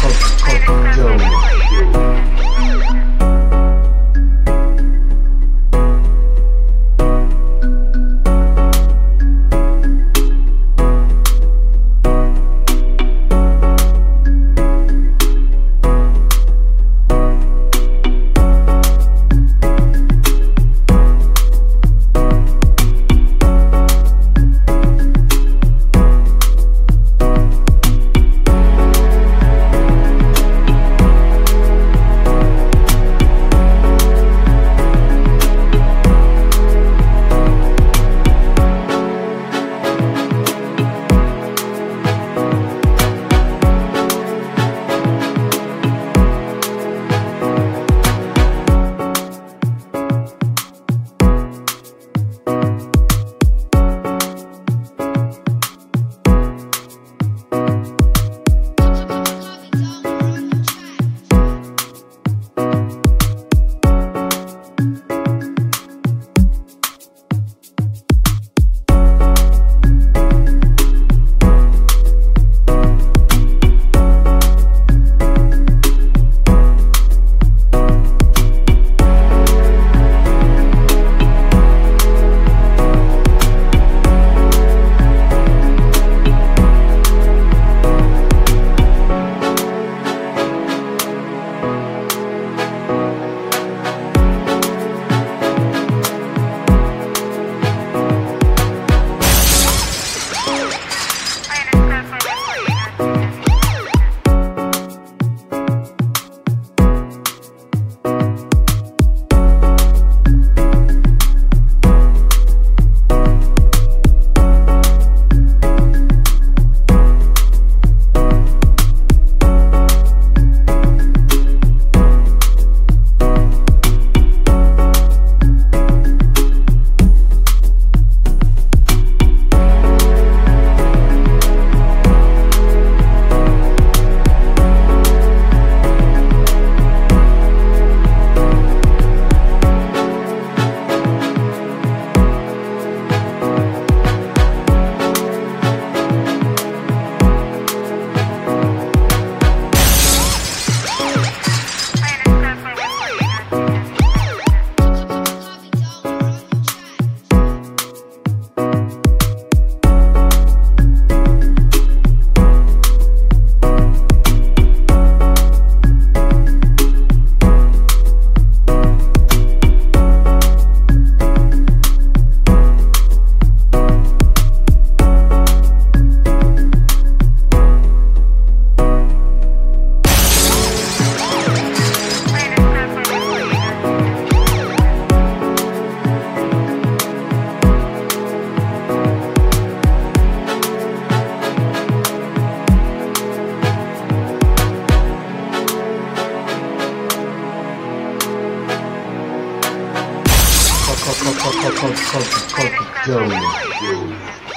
Coco, called, called, called, called,